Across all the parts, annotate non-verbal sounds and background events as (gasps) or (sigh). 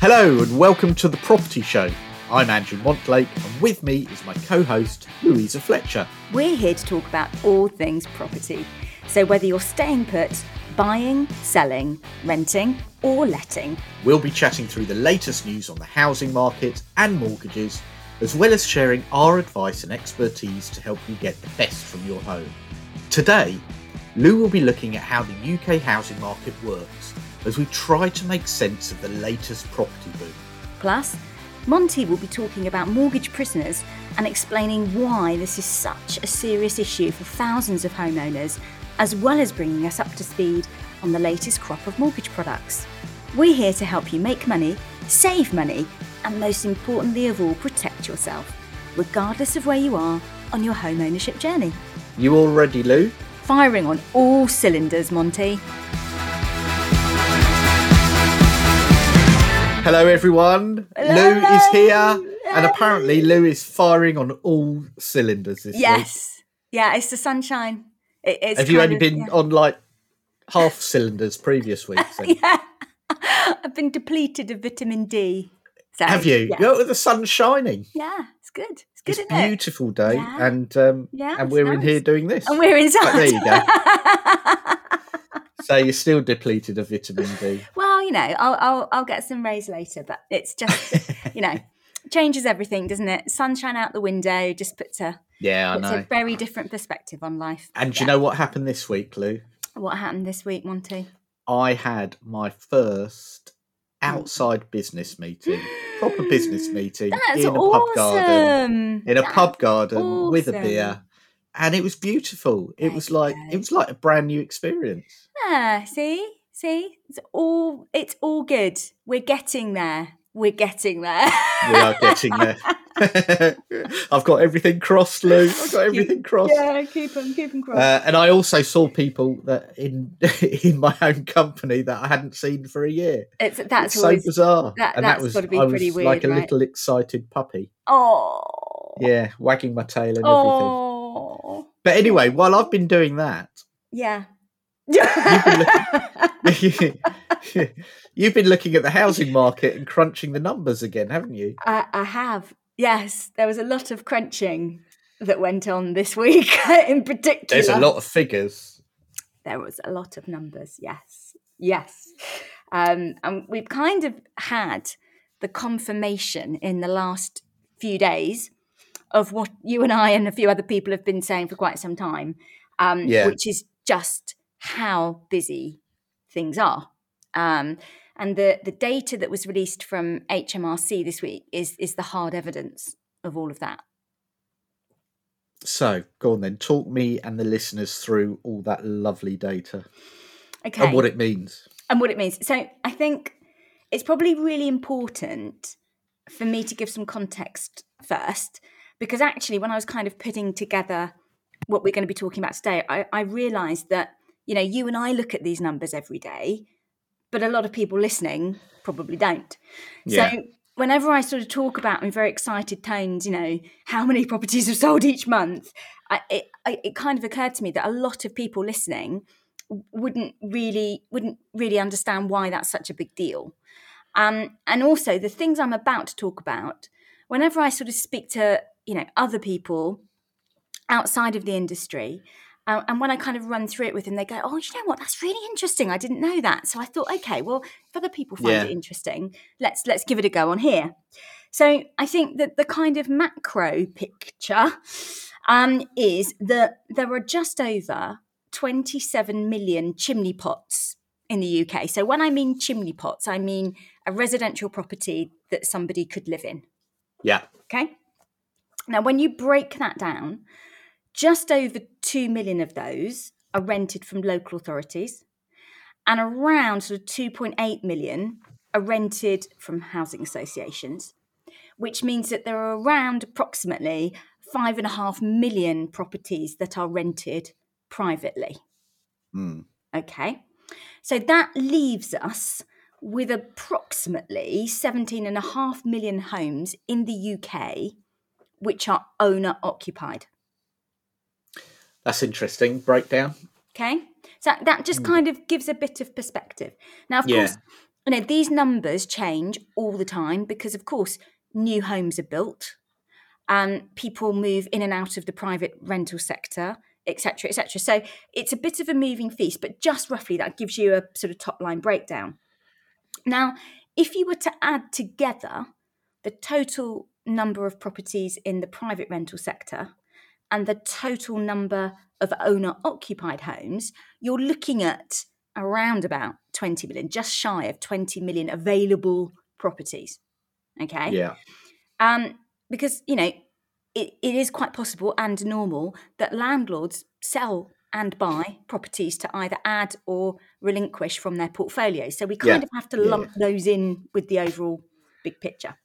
Hello and welcome to the Property Show. I'm Andrew Montlake, and with me is my co host, Louisa Fletcher. We're here to talk about all things property. So, whether you're staying put, buying, selling, renting, or letting, We'll be chatting through the latest news on the housing market and mortgages, as well as sharing our advice and expertise to help you get the best from your home. Today, Lou will be looking at how the UK housing market works as we try to make sense of the latest property boom. plus, Monty will be talking about mortgage prisoners and explaining why this is such a serious issue for thousands of homeowners, as well as bringing us up to speed on the latest crop of mortgage products. We're here to help you make money, save money, and most importantly of all, protect yourself, regardless of where you are on your home ownership journey. You all ready, Lou? Firing on all cylinders, Monty. Hello, everyone. Hello. Lou is here, and apparently Lou is firing on all cylinders this week. Yes. Yeah, it's the sunshine. It, it's Have you only of- been yeah. on like half cylinders previous (laughs) weeks? Yeah. (laughs) I've been depleted of vitamin D. So, Have you? Yeah. Yeah, the sun's shining. Yeah, it's good. It's good, It's isn't it? beautiful day, Yeah. and um, Yeah, and we're in here doing this. And we're inside. there you go. (laughs) So you're still depleted of vitamin D. (laughs) well, you know, I'll, I'll I'll get some rays later, but it's just (laughs) you know changes everything, doesn't it? Sunshine out the window just puts a Yeah, I puts know. a very different perspective on life. And do you know what happened this week, Lou? what happened this week, Monty? I had my first outside business meeting, proper business (gasps) meeting That's in a awesome. pub garden. in a That's pub garden with a beer and it was beautiful it was like it was like a brand new experience Yeah, see, see, it's all it's all good. We're getting there. We're getting there. we are getting there (laughs) i've got everything crossed lou i've got everything crossed yeah, keep them, keep them crossed. uh, and I also saw people that in (laughs) in my own company that I hadn't seen for a year. it's that's it's always so bizarre, that- and that's that was gotta be I was pretty like a right? little excited puppy. oh Yeah, wagging my tail and everything. oh But anyway, while I've been doing that, yeah. (laughs) (laughs) you've been looking at the housing market and crunching the numbers again, haven't you? I, I have. Yes, there was a lot of crunching that went on this week (laughs) in particular. There's a lot of figures. there was a lot of numbers yes yes um, and we've kind of had the confirmation in the last few days of what you and i and a few other people have been saying for quite some time um, Yeah. which is just how busy things are um, and the, the data that was released from hmrc this week is, is the hard evidence of all of that So, go on then, talk me and the listeners through all that lovely data okay and what it means. and what it means. So I think it's probably really important for me to give some context first, because actually, when I was kind of putting together what we're going to be talking about today, I, I realised that you know you and I look at these numbers every day, but a lot of people listening probably don't. Yeah. So whenever I sort of talk about in very excited tones, you know, how many properties are sold each month, I, it, I, it kind of occurred to me that a lot of people listening wouldn't really wouldn't really understand why that's such a big deal. Um, and also the things I'm about to talk about, whenever I sort of speak to you know other people outside of the industry, uh, and when I kind of run through it with them, they go, "Oh, you know what? That's really interesting. I didn't know that." So I thought, okay, well, if other people find Yeah. it interesting, let's let's give it a go on here. So I think that the kind of macro picture um, is that there are just over 27 million chimney pots in the UK. So when I mean chimney pots, I mean a residential property that somebody could live in. Yeah. Okay. Now, when you break that down, just over 2 million of those are rented from local authorities, and around sort of 2.8 million are rented from housing associations, which means that there are around approximately 5.5 million properties that are rented privately. Hmm. Okay. So that leaves us with approximately 17.5 million homes in the UK which are owner occupied. That's interesting. Breakdown. Okay. So that just hmm. kind of gives a bit of perspective. Now, of Yeah. course, you know, these numbers change all the time because, of course, new homes are built and people move in and out of the private rental sector, etc., etc. So it's a bit of a moving feast, but just roughly that gives you a sort of top line breakdown. Now, if you were to add together the total number of properties in the private rental sector and the total number of owner occupied homes, you're looking at around about 20 million, just shy of 20 million available properties. Okay. Yeah. Um, because, you know, it, it is quite possible and normal that landlords sell and buy properties to either add or relinquish from their portfolio. So we kind Yeah. of have to Yeah. lump those in with the overall big picture.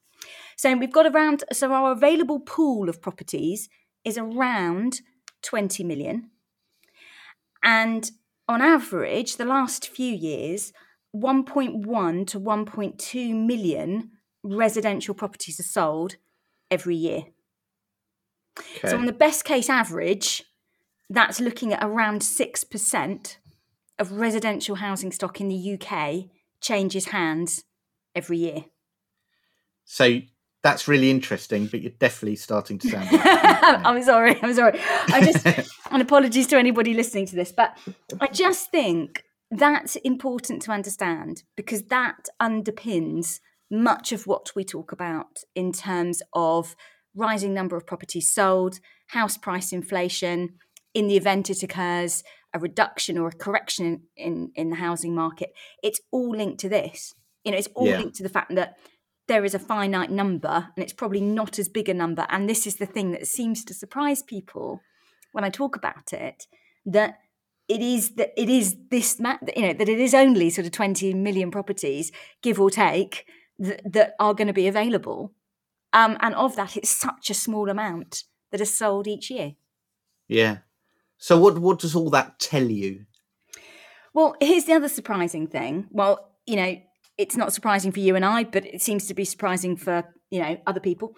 So we've got around, so our available pool of properties is around 20 million. And on average, the last few years, 1.1 to 1.2 million residential properties are sold every year. Okay. So, on the best case average, that's looking at around 6% of residential housing stock in the UK changes hands every year. So that's really interesting, but you're definitely starting to sound like (laughs) I'm sorry, I'm sorry. I just, and apologies to anybody listening to this, but I just think that's important to understand because that underpins much of what we talk about in terms of rising number of properties sold, house price inflation, in the event it occurs, a reduction or a correction in, in the housing market. It's all linked to this. You know, it's all Yeah. linked to the fact that there is a finite number and it's probably not as big a number. And this is the thing that seems to surprise people when I talk about it that it is that it is this ma- you know that it is only sort of 20 million properties give or take th- that are going to be available um, and of that it's such a small amount that is sold each year yeah. So what what does all that tell you? Well, here's the other surprising thing. Well, you know, it's not surprising for you and I, but it seems to be surprising for, you know, other people,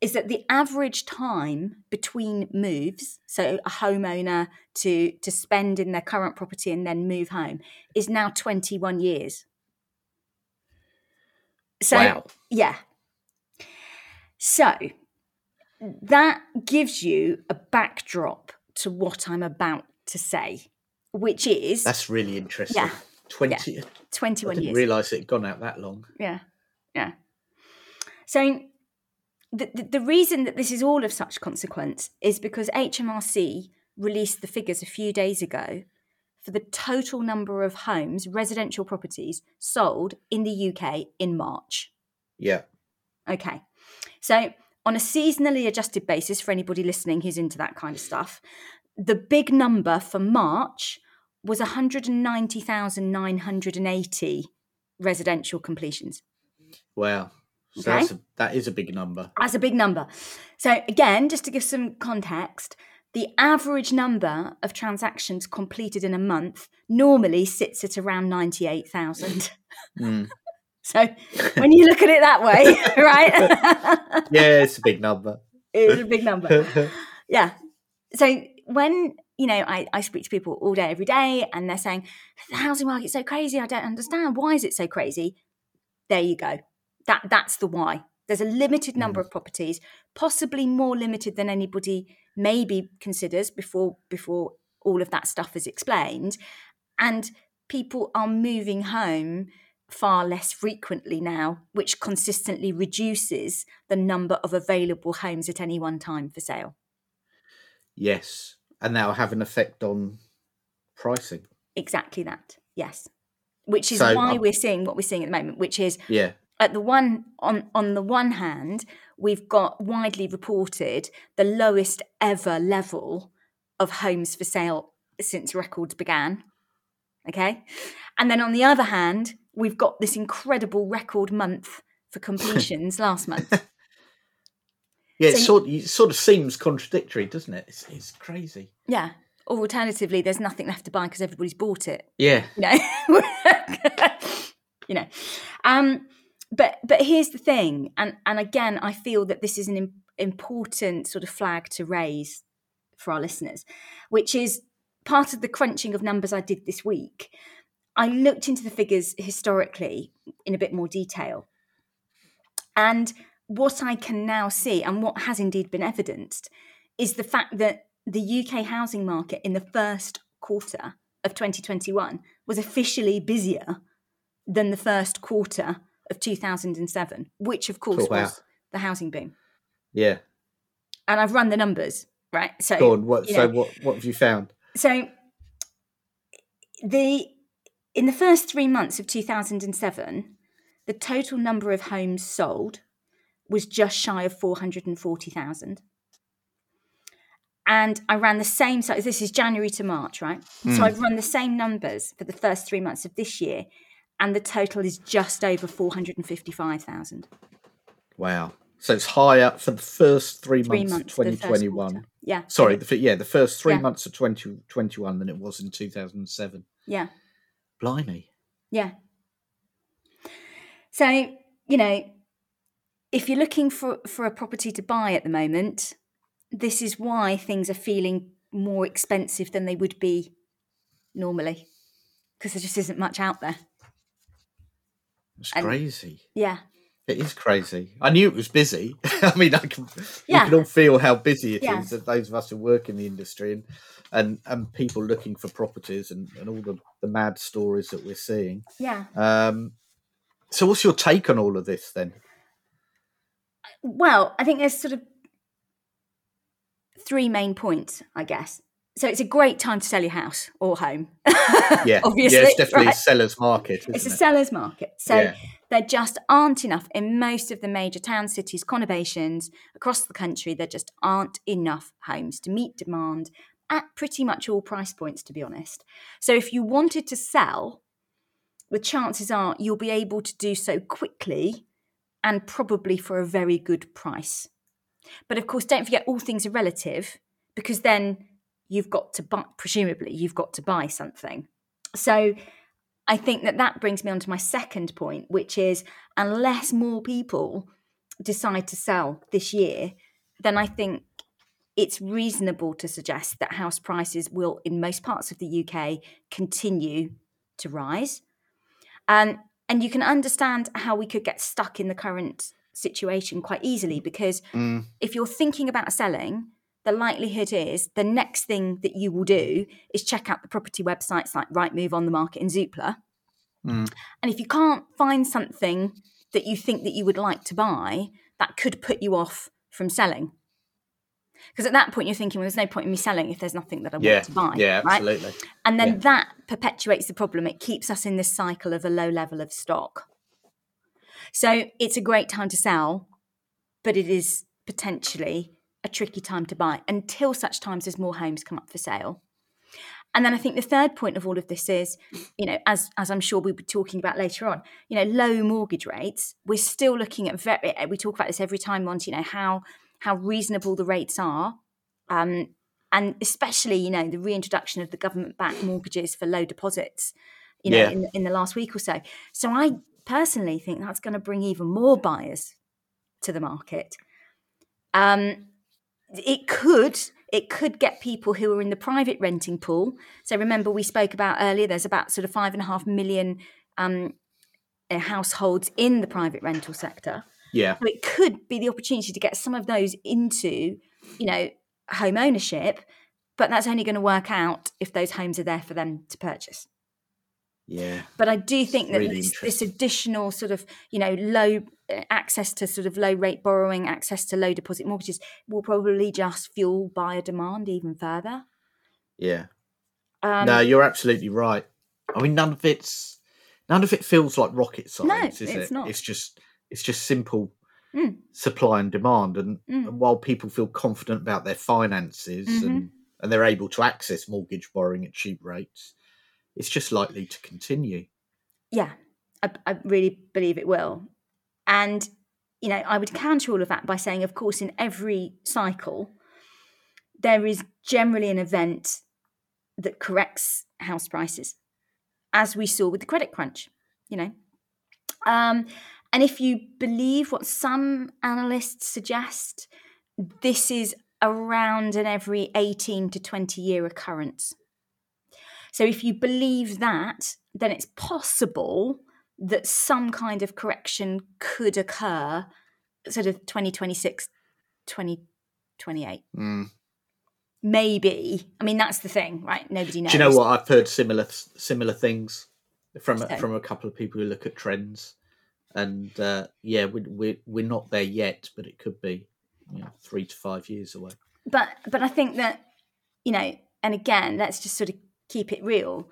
is that the average time between moves, so a homeowner to to spend in their current property and then move home, is now 21 years. So wow. yeah. So that gives you a backdrop to what I'm about to say, which is That's really interesting. Yeah. Twenty. I 21 didn't years. realise it had gone out that long. Yeah, yeah. So the, the the reason that this is all of such consequence is because HMRC released the figures a few days ago for the total number of homes, residential properties sold in the UK in March. Yeah. Okay. So, on a seasonally adjusted basis, for anybody listening who's into that kind of stuff, the big number for March was 190,980 residential completions. Wow. So Okay. that's a, that is a big number. That's a big number. So, again, just to give some context, the average number of transactions completed in a month normally sits at around 98,000. Mm. (laughs) So, when you look at it that way, (laughs) right? Yeah, it's a big number. it's a big number. (laughs) yeah. So when you know I, I speak to people all day, every day, and they're saying the housing market's so crazy, I don't understand. Why is it so crazy? There you go. That that's the why. There's a limited number mm. of properties, possibly more limited than anybody maybe considers before before all of that stuff is explained. And people are moving home far less frequently now, which consistently reduces the number of available homes at any one time for sale. yes, and that will have an effect on pricing. Exactly that. Yes. Which is So, why um, we're seeing what we're seeing at the moment, which is Yeah. at the one on on the one hand, we've got widely reported the lowest ever level of homes for sale since records began. Okay. And then on the other hand, we've got this incredible record month for (laughs) completions last month. Yeah, it So- sort it sort of seems contradictory, doesn't it? It's, it's crazy. Yeah. Or alternatively, there's nothing left to buy because everybody's bought it. Yeah. you know (laughs) you know um but but here's the thing and and again i feel that this is an im- important sort of flag to raise for our listeners which is part of the crunching of numbers i did this week I looked into the figures historically in a bit more detail. And what I can now see, and what has indeed been evidenced, is the fact that the UK housing market in the first quarter of 2021 was officially busier than the first quarter of 2007, which of course Cool, wow. was the housing boom. Yeah. And I've run the numbers, right? So, Go on. What? you So what? What have you found? so the in the first three months of 2007, the total number of homes sold was just shy of 440,000. And I ran the same, so this is January to March, right? So hmm. I've run the same numbers for the first three months of this year, and the total is just over 455,000. Wow. So it's higher for the first three, Three months, months of for the first 2021. Yeah. Sorry, the, yeah, the first three Yeah. months of 2021 than it was in 2007. Yeah. Blimey. Yeah. So, you know, if you're looking for, for a property to buy at the moment, this is why things are feeling more expensive than they would be normally because there just isn't much out there. It's And- crazy. Yeah. It is crazy. I knew it was busy. (laughs) I mean, I can, Yeah. we can all feel how busy it is. Yeah. That those of us who work in the industry and and, and people looking for properties and, and all the, the mad stories that we're seeing. Yeah. Um, so, what's your take on all of this then? Well, I think there's sort of three main points, I guess. So it's a great time to sell your house or home. (laughs) Yeah, obviously. yeah, it's definitely right? a seller's market. Isn't It's a it? seller's market. So Yeah. there just aren't enough in most of the major town cities, conurbations across the country. There just aren't enough homes to meet demand at pretty much all price points, to be honest. So if you wanted to sell, the chances are you'll be able to do so quickly and probably for a very good price. But of course, don't forget all things are relative because then you've got to buy, presumably, you've got to buy something. So I think that that brings me on to my second point, which is unless more people decide to sell this year, then I think it's reasonable to suggest that house prices will, in most parts of the UK, continue to rise. Um, and you can understand how we could get stuck in the current situation quite easily because Mm, if you're thinking about selling, the likelihood is the next thing that you will do is check out the property websites like Rightmove on the market and Zoopla. Mm. And if you can't find something that you think that you would like to buy, that could put you off from selling. Because at that point you're thinking, well, there's no point in me selling if there's nothing that I yeah, want to buy. yeah, right? absolutely. And then Yeah. that perpetuates the problem. It keeps us in this cycle of a low level of stock. So it's a great time to sell, but it is potentially a tricky time to buy until such times as more homes come up for sale. And then I think the third point of all of this is, you know, as as I'm sure we'll be talking about later on, you know, low mortgage rates. We're still looking at very. We talk about this every time, Monty. You know how how reasonable the rates are, um, and especially you know the reintroduction of the government-backed mortgages for low deposits. You know, Yeah. in, in the last week or so. So I personally think that's going to bring even more buyers to the market. Um, it could it could get people who are in the private renting pool. So remember we spoke about earlier. There's about sort of five and a half million um, uh, households in the private rental sector. Yeah, So it could be the opportunity to get some of those into, you know, home ownership. But that's only going to work out if those homes are there for them to purchase. yeah, But I do think that really this, this additional sort of, you know, low uh, access to sort of low rate borrowing, access to low deposit mortgages will probably just fuel buyer demand even further. yeah. Um, no, you're absolutely right. I mean, none of it's none of it feels like rocket science, is it's it? not. It's just it's just simple Mm. supply and demand, and, Mm. and while people feel confident about their finances Mhm. and and they're able to access mortgage borrowing at cheap rates, it's just likely to continue. yeah, I, I really believe it will. And, you know, I would counter all of that by saying, of course, in every cycle, there is generally an event that corrects house prices, as we saw with the credit crunch, you know. Um, and if you believe what some analysts suggest, this is around an every 18 to 20 year occurrence. So if you believe that, then it's possible that some kind of correction could occur sort of 2026 2028 Mm. maybe i mean that's the thing right nobody knows Do you know what? I've heard similar similar things from So- from a couple of people who look at trends, and uh, yeah, we, we we're not there yet, but it could be you know, three to five years away. but but i think that you know and again let's just sort of keep it real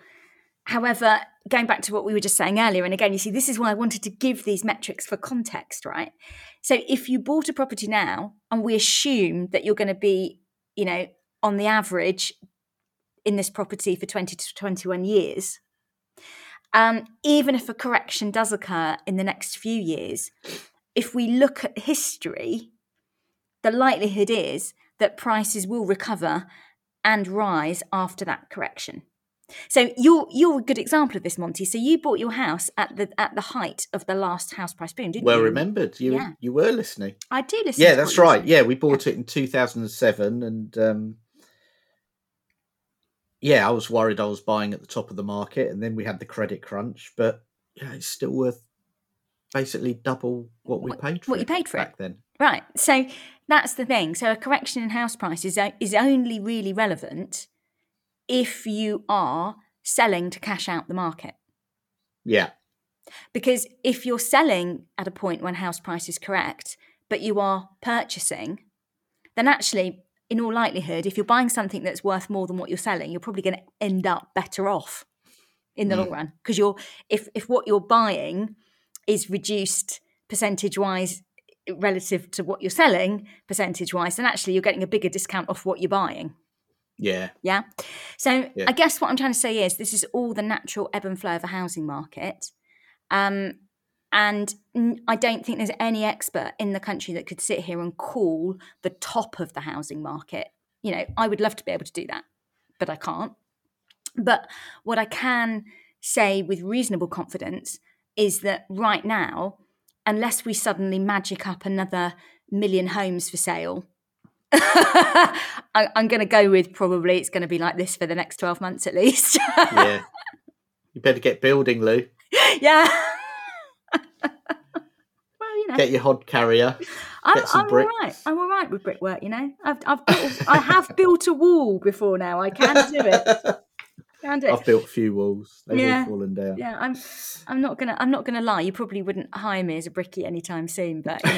however going back to what we were just saying earlier and again you see this is why i wanted to give these metrics for context right so if you bought a property now and we assume that you're going to be you know on the average in this property for 20 to 21 years um, even if a correction does occur in the next few years if we look at history the likelihood is that prices will recover and rise after that correction. So you're you're a good example of this, Monty. So you bought your house at the at the height of the last house price boom, didn't Well you? remembered, you Yeah. you were listening. I do listen. Yeah, that's right. Yeah, we bought it in two thousand and seven, and um, yeah, I was worried I was buying at the top of the market, and then we had the credit crunch, but yeah, it's still worth basically double what we What- paid for what it you paid for it. then. Right. So that's the thing. So a correction in house prices o- uh, is only really relevant if you are selling to cash out the market. Yeah, Because if you're selling at a point when house price is correct, but you are purchasing, then actually, in all likelihood, if you're buying something that's worth more than what you're selling, you're probably going to end up better off in the long run. Because you're if if what you're buying is reduced percentage wise relative to what you're selling percentage wise, then actually you're getting a bigger discount off what you're buying. yeah, Yeah. So Yeah. I guess what I'm trying to say is this is all the natural ebb and flow of a housing market. Um, and I don't think there's any expert in the country that could sit here and call the top of the housing market. You know, I would love to be able to do that, but I can't. But what I can say with reasonable confidence is that right now, unless we suddenly magic up another million homes for sale, (laughs) I, I'm going to go with probably it's going to be like this for the next 12 months at least. yeah. you better get building, Lou. (laughs) yeah. Well, you know, Get your hod carrier. I'm, I'm all right. I'm all right with brickwork. You know, I've, I've built, I have built a wall before now. I can do it. (laughs) Do it. I've built a few walls. They've Yeah. all fallen down. Yeah, I'm. I'm not gonna. I'm not gonna lie. You probably wouldn't hire me as a brickie anytime soon, but. You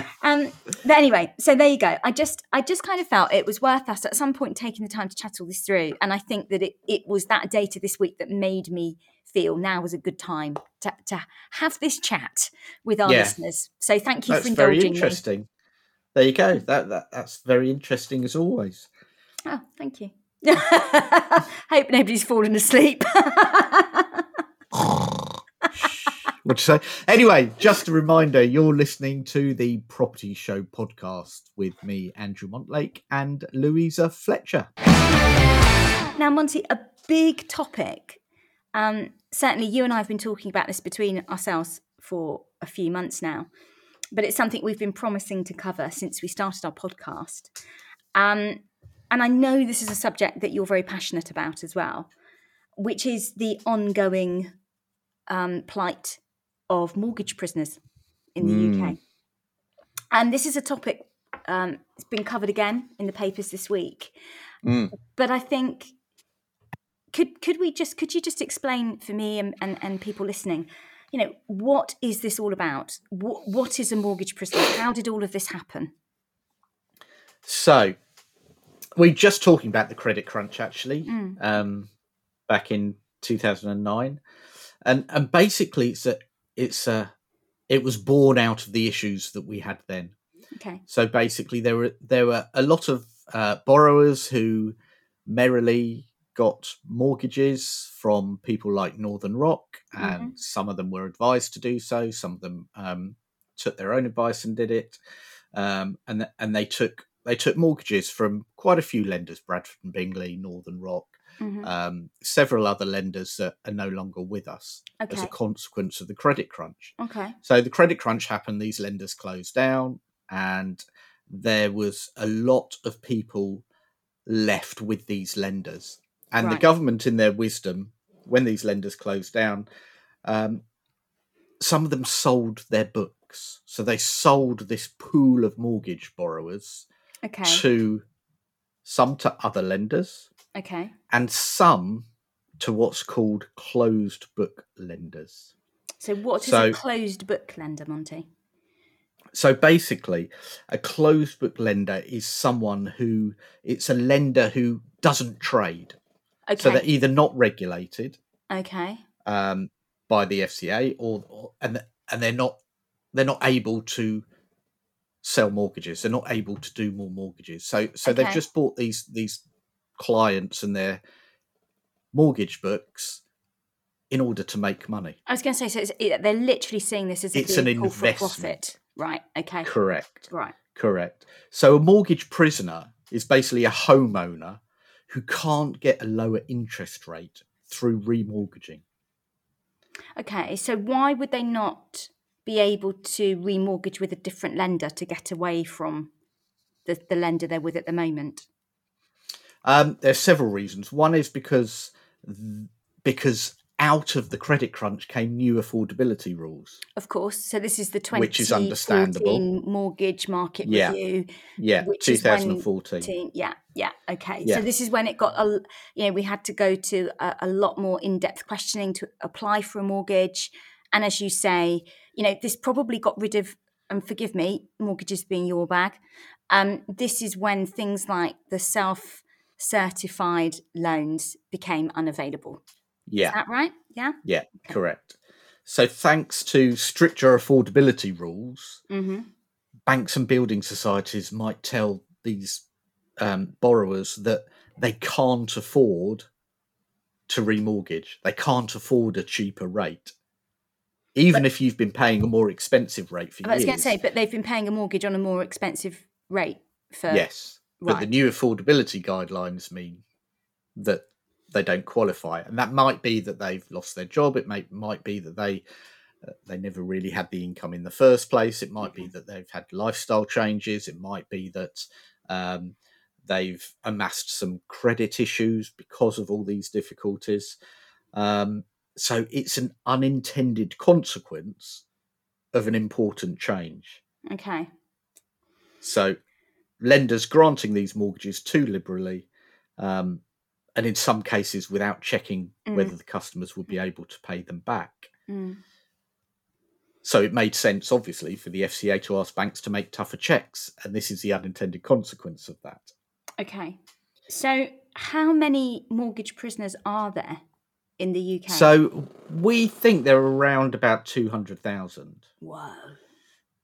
know. (laughs) um. But anyway, so there you go. I just. I just kind of felt it was worth us at some point taking the time to chat all this through, and I think that it. It was that data this week that made me feel now was a good time to to have this chat with our Yeah. listeners. So thank you That's for very indulging me. interesting. There you go. That, that that's very interesting as always. Oh, thank you. (laughs) Hope nobody's fallen asleep. (laughs) What'd you say? Anyway, just a reminder you're listening to the Property Show podcast with me, Andrew Montlake, and Louisa Fletcher. Now, Monty, a big topic. Um, certainly, you and I have been talking about this between ourselves for a few months now, but it's something we've been promising to cover since we started our podcast. Um, and I know this is a subject that you're very passionate about as well, which is the ongoing um, plight of mortgage prisoners in the Mm. UK. And this is a topic um, it's been covered again in the papers this week. Mm. But I think could could we just could you just explain for me and, and, and people listening, you know, what is this all about? What what is a mortgage prisoner? How did all of this happen? So, we're just talking about the credit crunch actually, Mm. um, back in 2009, and and basically it's a it's a it was born out of the issues that we had then. Okay. So basically, there were there were a lot of uh, borrowers who merrily got mortgages from people like Northern Rock, and some of them were advised to do so. Some of them um, took their own advice and did it, um, and th- and they took they took mortgages from quite a few lenders: Bradford and Bingley, Northern Rock, Mhm. um, several other lenders that are no longer with us as a consequence of the credit crunch. Okay. So the credit crunch happened, these lenders closed down, and there was a lot of people left with these lenders. And the government, in their wisdom, when these lenders closed down, um, some of them sold their books. So they sold this pool of mortgage borrowers Okay. to some to other lenders Okay. and some to what's called closed book lenders. So what is So- a closed book lender, Monty? So basically, a closed book lender is someone who it's a lender who doesn't trade. Okay. So they're either not regulated okay. um, by the FCA or, or and and they're not they're not able to sell mortgages. They're not able to do more mortgages. So so they've just bought these these clients and their mortgage books in order to make money. I was going to say, so they're literally seeing this as a It's an investment. profit. Right. Okay. Correct. Right. Correct. So a mortgage prisoner is basically a homeowner who can't get a lower interest rate through remortgaging. Okay. So why would they not be able to remortgage with a different lender to get away from the, the lender they're with at the moment? Um, there's several reasons. One is because because out of the credit crunch came new affordability rules. Of course. So this is the 20 Which is understandable. 2014 mortgage market Yeah. review. Yeah, Which is when 2014. yeah yeah okay Yeah. so this is when it got a you know we had to go to a, a lot more in-depth questioning to apply for a mortgage and as you say you know this probably got rid of and forgive me mortgages being your bag. Um this is when things like the self certified loans became unavailable. Yeah, is that right? Yeah? Yeah, correct. So thanks to stricter affordability rules, mm-hmm. banks and building societies might tell these um, borrowers that they can't afford to remortgage. They can't afford a cheaper rate, even if you've been paying a more expensive rate for I was going to say but they've been paying a mortgage on a more expensive rate for yes, but the new affordability guidelines mean that they don't qualify, and that might be that they've lost their job. It may might be that they uh, they never really had the income in the first place. It might be that they've had lifestyle changes. It might be that um, they've amassed some credit issues because of all these difficulties. Um, so it's an unintended consequence of an important change. okay So lenders granting these mortgages too liberally, um, and in some cases without checking Mm. whether the customers would be able to pay them back. mm. So it made sense, obviously, for the FCA to ask banks to make tougher checks, and this is the unintended consequence of that. Okay. So, how many mortgage prisoners are there in the UK? So we think there are around about two hundred thousand. Wow.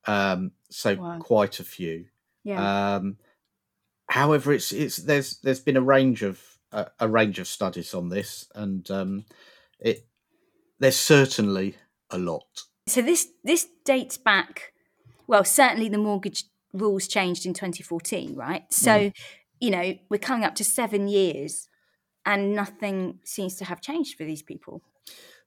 Um, so Wow. quite a few. Yeah. Um, however, it's it's there's there's been a range of a, a range of studies on this, and um, it there's certainly a lot. so this this dates back. Well, certainly the mortgage rules changed in 2014, right? So, Mm. you know, we're coming up to seven years, and nothing seems to have changed for these people.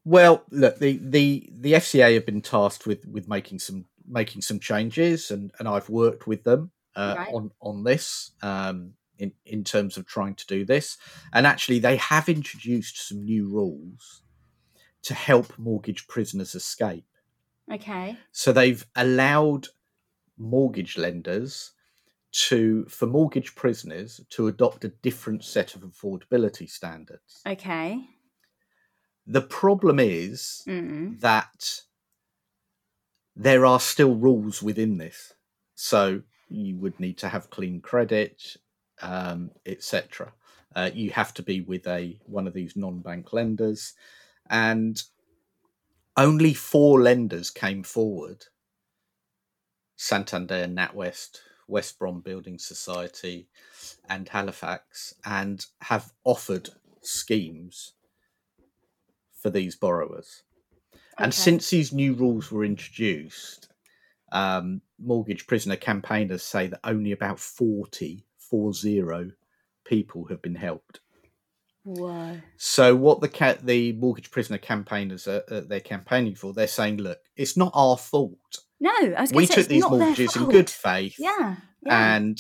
Well, look, the the the FCA have been tasked with with making some making some changes, and and I've worked with them uh, Right. on on this. Um, in, in terms of trying to do this, and actually, they have introduced some new rules to help mortgage prisoners escape. Okay. So they've allowed mortgage lenders to, for mortgage prisoners, to adopt a different set of affordability standards. Okay. The problem is Mm. that there are still rules within this. So you would need to have clean credit, um, etc. Uh, you have to be with a one of these non-bank lenders, and only four lenders came forward: Santander, NatWest, West Brom Building Society, and Halifax, and have offered schemes for these borrowers. And since these new rules were introduced, um, mortgage prisoner campaigners say that only about 40, 40 people have been helped. Whoa. So what the ca- the mortgage prisoner campaigners are uh, they're campaigning for, they're saying, look, it's not our fault. No, I was We took these mortgages in good faith. Yeah. Yeah. And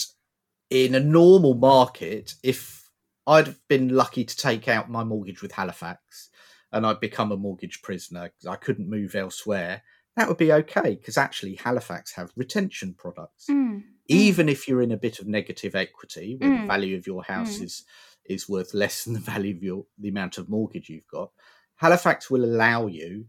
in a normal market, if I'd have been lucky to take out my mortgage with Halifax and I'd become a mortgage prisoner because I couldn't move elsewhere, that would be okay because actually Halifax have retention products. Mm. Even if you're in a bit of negative equity, where the Mm. value of your house Mm. is is worth less than the value of your the amount of mortgage you've got, Halifax will allow you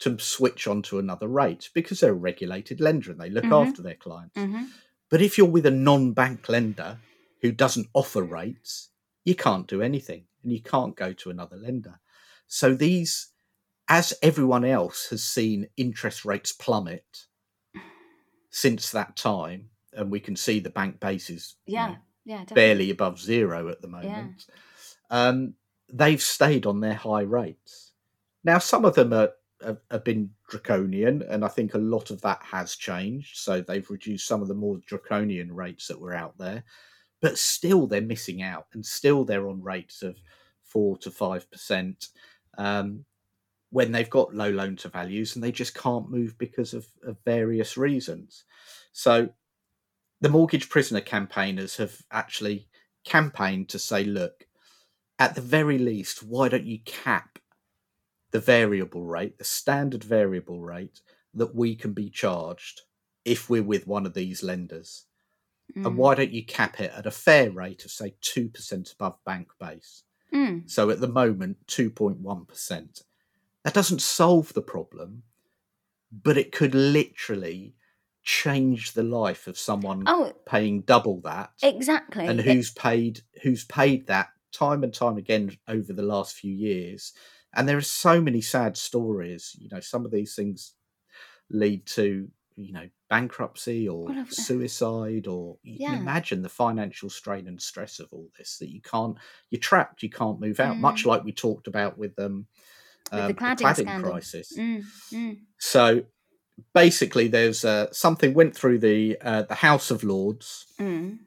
to switch on to another rate because they're a regulated lender and they look Mhm. after their clients. hmm But if you're with a non-bank lender who doesn't offer rates, you can't do anything and you can't go to another lender. So these, as everyone else has seen interest rates plummet since that time, and we can see the bank base is you Yeah. know, Yeah. Definitely. barely above zero at the moment. Um, they've stayed on their high rates. Now, some of them are, have, have been draconian, and I think a lot of that has changed. So they've reduced some of the more draconian rates that were out there, but still they're missing out, and still they're on rates of four to five percent um, when they've got low loan to values, and they just can't move because of, of various reasons. So the mortgage prisoner campaigners have actually campaigned to say, look, at the very least, why don't you cap the variable rate, the standard variable rate that we can be charged if we're with one of these lenders? Mm. And why don't you cap it at a fair rate of, say, 2% above bank base? Mm. So at the moment, 2.1%. That doesn't solve the problem, but it could literally change the life of someone Oh, paying double that exactly. and It- who's paid who's paid that time and time again over the last few years and there are so many sad stories you know some of these things lead to you know bankruptcy or Well, suicide or you Yeah. can imagine the financial strain and stress of all this that you can't you're trapped you can't move out much Mm. like we talked about with um, With the um, cladding crisis Mm, mm. so basically there's uh, something went through the uh, the house of lords Mm.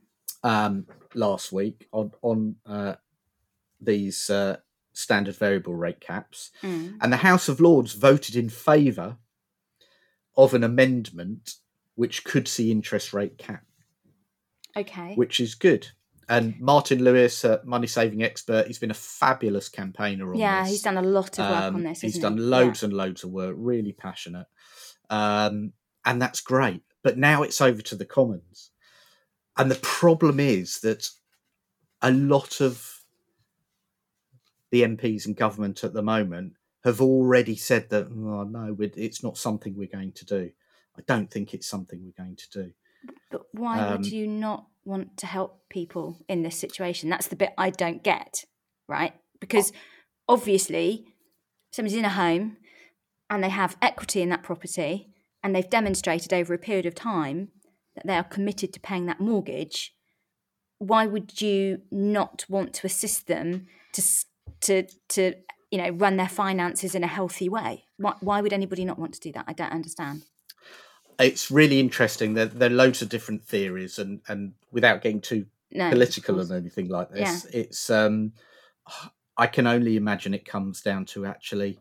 um, last week on on uh, these uh, standard variable rate caps, Mm. and the House of Lords voted in favour of an amendment which could see interest rate cap, Okay. which is good. And Martin Lewis, uh, money saving expert, he's been a fabulous campaigner on yeah, this. he's done a lot of work Um, on this. He's done he? loads and loads of work, really passionate. Um, and that's great. But now it's over to the Commons. And the problem is that a lot of the MPs and government at the moment have already said that, oh, no, it's not something we're going to do. I don't think it's something we're going to do. But why Um, would you not want to help people in this situation? That's the bit I don't get, right? Because obviously, somebody's in a home and they have equity in that property and they've demonstrated over a period of time that they are committed to paying that mortgage. Why would you not want to assist them to to to you know run their finances in a healthy way? Why, why would anybody not want to do that? I don't understand. It's really interesting. There, there are loads of different theories, and, and without getting too No, political and anything like this. It's um I can only imagine it comes down to actually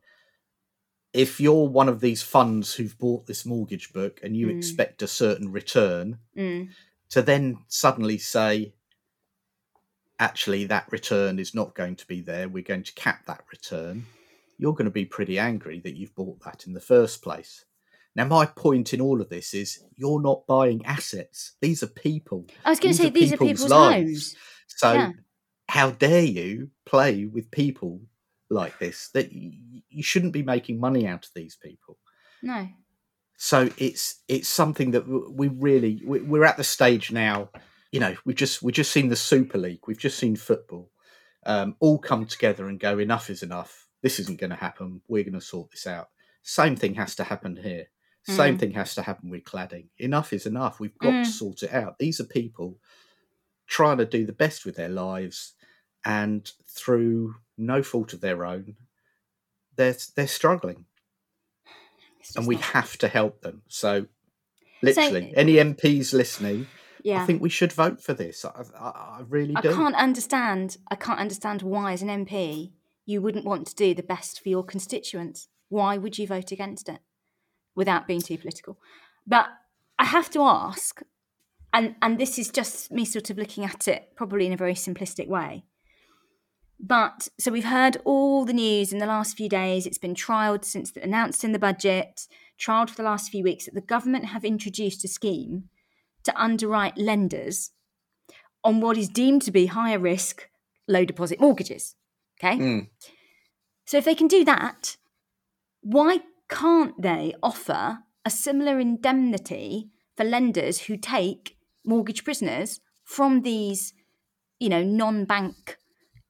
if you're one of these funds who've bought this mortgage book and you Mm. expect a certain return Mm, to then suddenly say actually that return is not going to be there we're going to cap that return you're going to be pretty angry that you've bought that in the first place now my point in all of this is you're not buying assets these are people I was going to say are these are people's people's lives. homes. so, Yeah. how dare you play with people like this? That you shouldn't be making money out of these people. No. So it's it's something that we really we're at the stage now. You know, we just we just seen the Super League. We've just seen football um, all come together and go. Enough is enough. This isn't going to happen. We're going to sort this out. Same thing has to happen here. Same Mm. thing has to happen with cladding. Enough is enough. We've got Mm. to sort it out. These are people trying to do the best with their lives, and through no fault of their own, they're they're struggling, and we have to help them. So, literally, So- any MPs listening, yeah. I think we should vote for this. I, I, I really I do. can't understand. I can't understand why, as an MP, you wouldn't want to do the best for your constituents. Why would you vote against it? Without being too political, but I have to ask, and and this is just me sort of looking at it probably in a very simplistic way. but so we've heard all the news in the last few days. It's been trialled since announced in the budget, trialled for the last few weeks that the government have introduced a scheme to underwrite lenders on what is deemed to be higher risk low deposit mortgages. Okay. Mm. So if they can do that, why can't they offer a similar indemnity for lenders who take mortgage prisoners from these, you know, non-bank,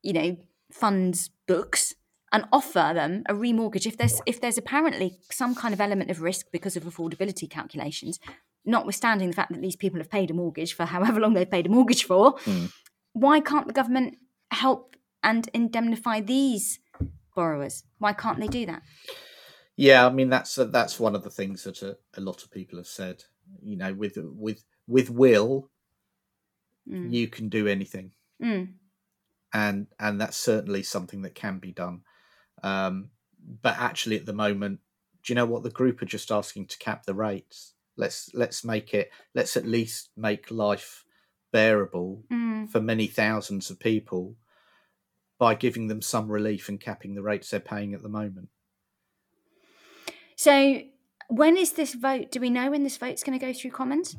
you know, funds books and offer them a remortgage if there's if there's apparently some kind of element of risk because of affordability calculations, notwithstanding the fact that these people have paid a mortgage for however long they've paid a mortgage for, Mm. why can't the government help and indemnify these borrowers? Why can't they do that? Yeah, I mean that's uh, that's one of the things that a, a lot of people have said. You know, with with with will, Mm. you can do anything, Mm. and and that's certainly something that can be done. Um, but actually, at the moment, do you know what the group are just asking to cap the rates? Let's let's make it. Let's at least make life bearable Mm. for many thousands of people by giving them some relief and capping the rates they're paying at the moment. So, when is this vote? Do we know when this vote's going to go through Commons?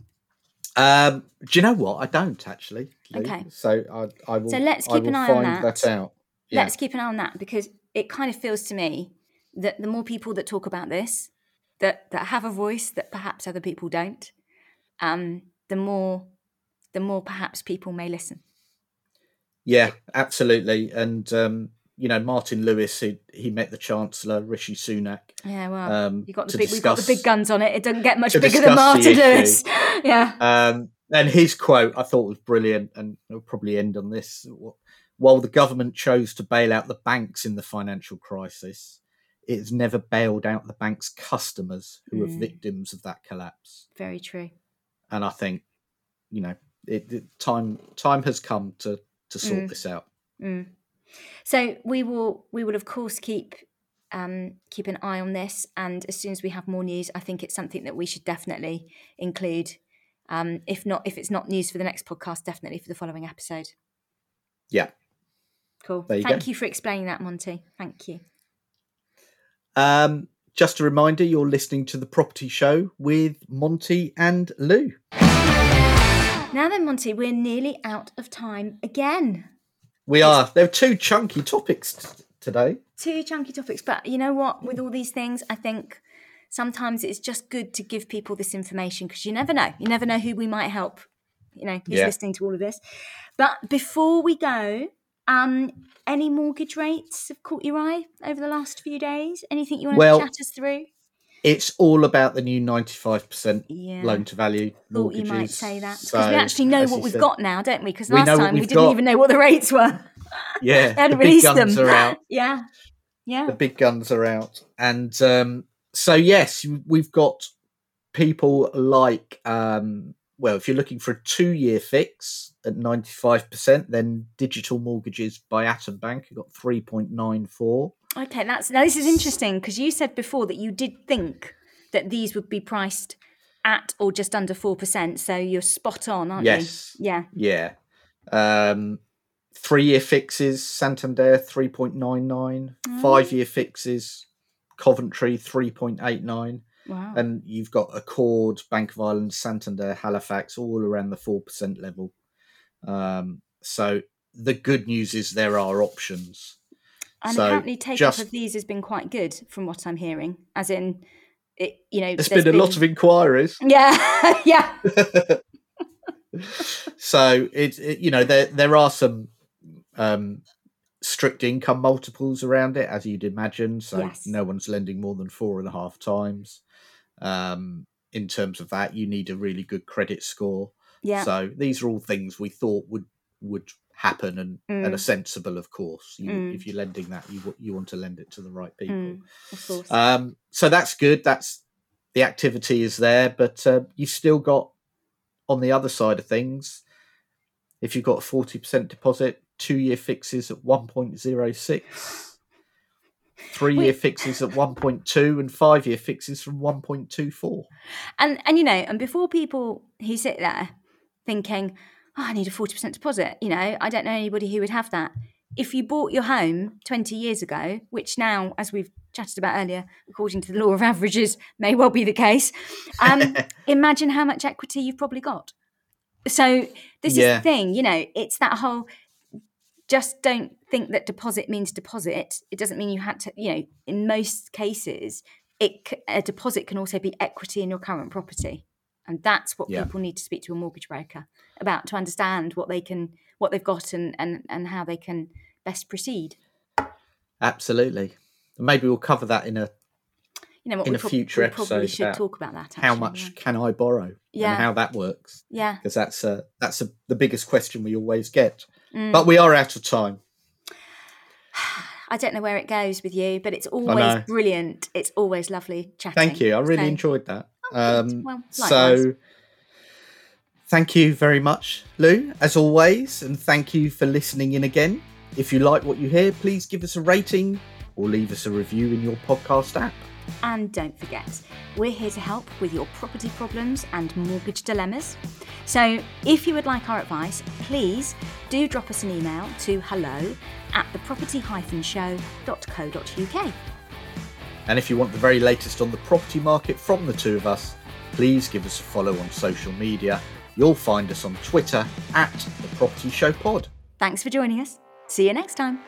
Um, do you know what? I don't actually. Lou. Okay. So I, I will. So let's keep an eye on find that. out. Yeah. Let's keep an eye on that because it kind of feels to me that the more people that talk about this, that that have a voice that perhaps other people don't, um, the more, the more perhaps people may listen. Yeah, absolutely. And um, you know, Martin Lewis, he, he met the Chancellor Rishi Sunak. Yeah, well, Um, you got the big, we've got the big guns on it. It doesn't get much bigger than Martin Lewis. (laughs) yeah. Um, and his quote I thought was brilliant, and we'll probably end on this. While the government chose to bail out the banks in the financial crisis, it has never bailed out the bank's customers who are Mm. victims of that collapse. Very true. And I think, you know, it, it time time has come to to sort Mm. this out. Mm. So we will we will of course keep um, keep an eye on this, and as soon as we have more news, I think it's something that we should definitely include. Um, if not, if it's not news for the next podcast, definitely for the following episode. Yeah. Cool. You Thank go. you for explaining that, Monty. Thank you. Um, just a reminder, you're listening to the Property Show with Monty and Lou. Now then, Monty, we're nearly out of time again. We are. There are two chunky topics t- today. two chunky topics but you know what with all these things i think sometimes it's just good to give people this information because you never know you never know who we might help you know who's Yeah. listening to all of this but before we go um any mortgage rates have caught your eye over the last few days? Anything you want Well, to chat us through? It's all about the new 95% yeah. loan to value mortgages. thought you might say that because So, we actually know what we've said- got now don't we? Because last what time we didn't got. even know what the rates were. (laughs) (laughs) Yeah, they hadn't the big released guns them are out. (laughs) yeah. Yeah. The big guns are out, and um, so yes, we've got people like um, well, if you're looking for a two-year fix at 95%, then digital mortgages by Atom Bank have got 3.94. Okay, that's now this is interesting because you said before that you did think that these would be priced at or just under four percent. So you're spot on, aren't Yes. you? Yes. Yeah. Yeah. Um, three year fixes, Santander 3.99. Mm. Five year fixes, Coventry 3.89. Wow. And you've got Accord, Bank of Ireland, Santander, Halifax, all around the 4% level. Um, so the good news is there are options. and so apparently take just- up of these has been quite good from what I'm hearing. As in, it you know, There's been a lot of inquiries. (laughs) yeah, (laughs) yeah, (laughs) so it, it you know there there are some um strict income multiples around it as you'd imagine so Yes. no one's lending more than four and a half times um in terms of that you need a really good credit score yeah. so these are all things we thought would would happen and and Mm. are sensible of course you, Mm. if you're lending that you you want to lend it to the right people Mm, of course. um, so that's good. That's the activity is there, but uh, you've still got on the other side of things. If you've got a forty percent deposit, two year fixes at one point zero six, three year fixes at one point two, and five year fixes from one point two four. And and you know, and before people who sit there thinking, oh, I need a forty percent deposit, you know, I don't know anybody who would have that. if you bought your home 20 years ago, which now, as we've chatted about earlier, according to the law of averages, may well be the case, um, (laughs) imagine how much equity you've probably got. So this Yeah. is the thing, you know, it's that whole just don't think that deposit means deposit. It doesn't mean you had to, you know, in most cases, it a deposit can also be equity in your current property. And that's what Yeah. people need to speak to a mortgage broker about to understand what they can what they've got and and, and how they can best proceed. Absolutely. Maybe we'll cover that in a You know what In we, a prob- future we episode probably should about talk about that. how actually, much can I borrow Yeah. and how that works Yeah. because that's a, that's a, the biggest question we always get. Mm. But we are out of time. (sighs) I don't know where it goes with you, but it's always brilliant. It's always lovely chatting. Thank you. I really So- enjoyed that. good. Um, Well, so, thank you very much, Lou, as always, and thank you for listening in again. If you like what you hear, please give us a rating or leave us a review in your podcast app. And don't forget, we're here to help with your property problems and mortgage dilemmas. So if you would like our advice, please do drop us an email to hello at theproperty-show.co.uk. And if you want the very latest on the property market from the two of us, please give us a follow on social media. You'll find us on Twitter at the Property Show Pod. Thanks for joining us. See you next time.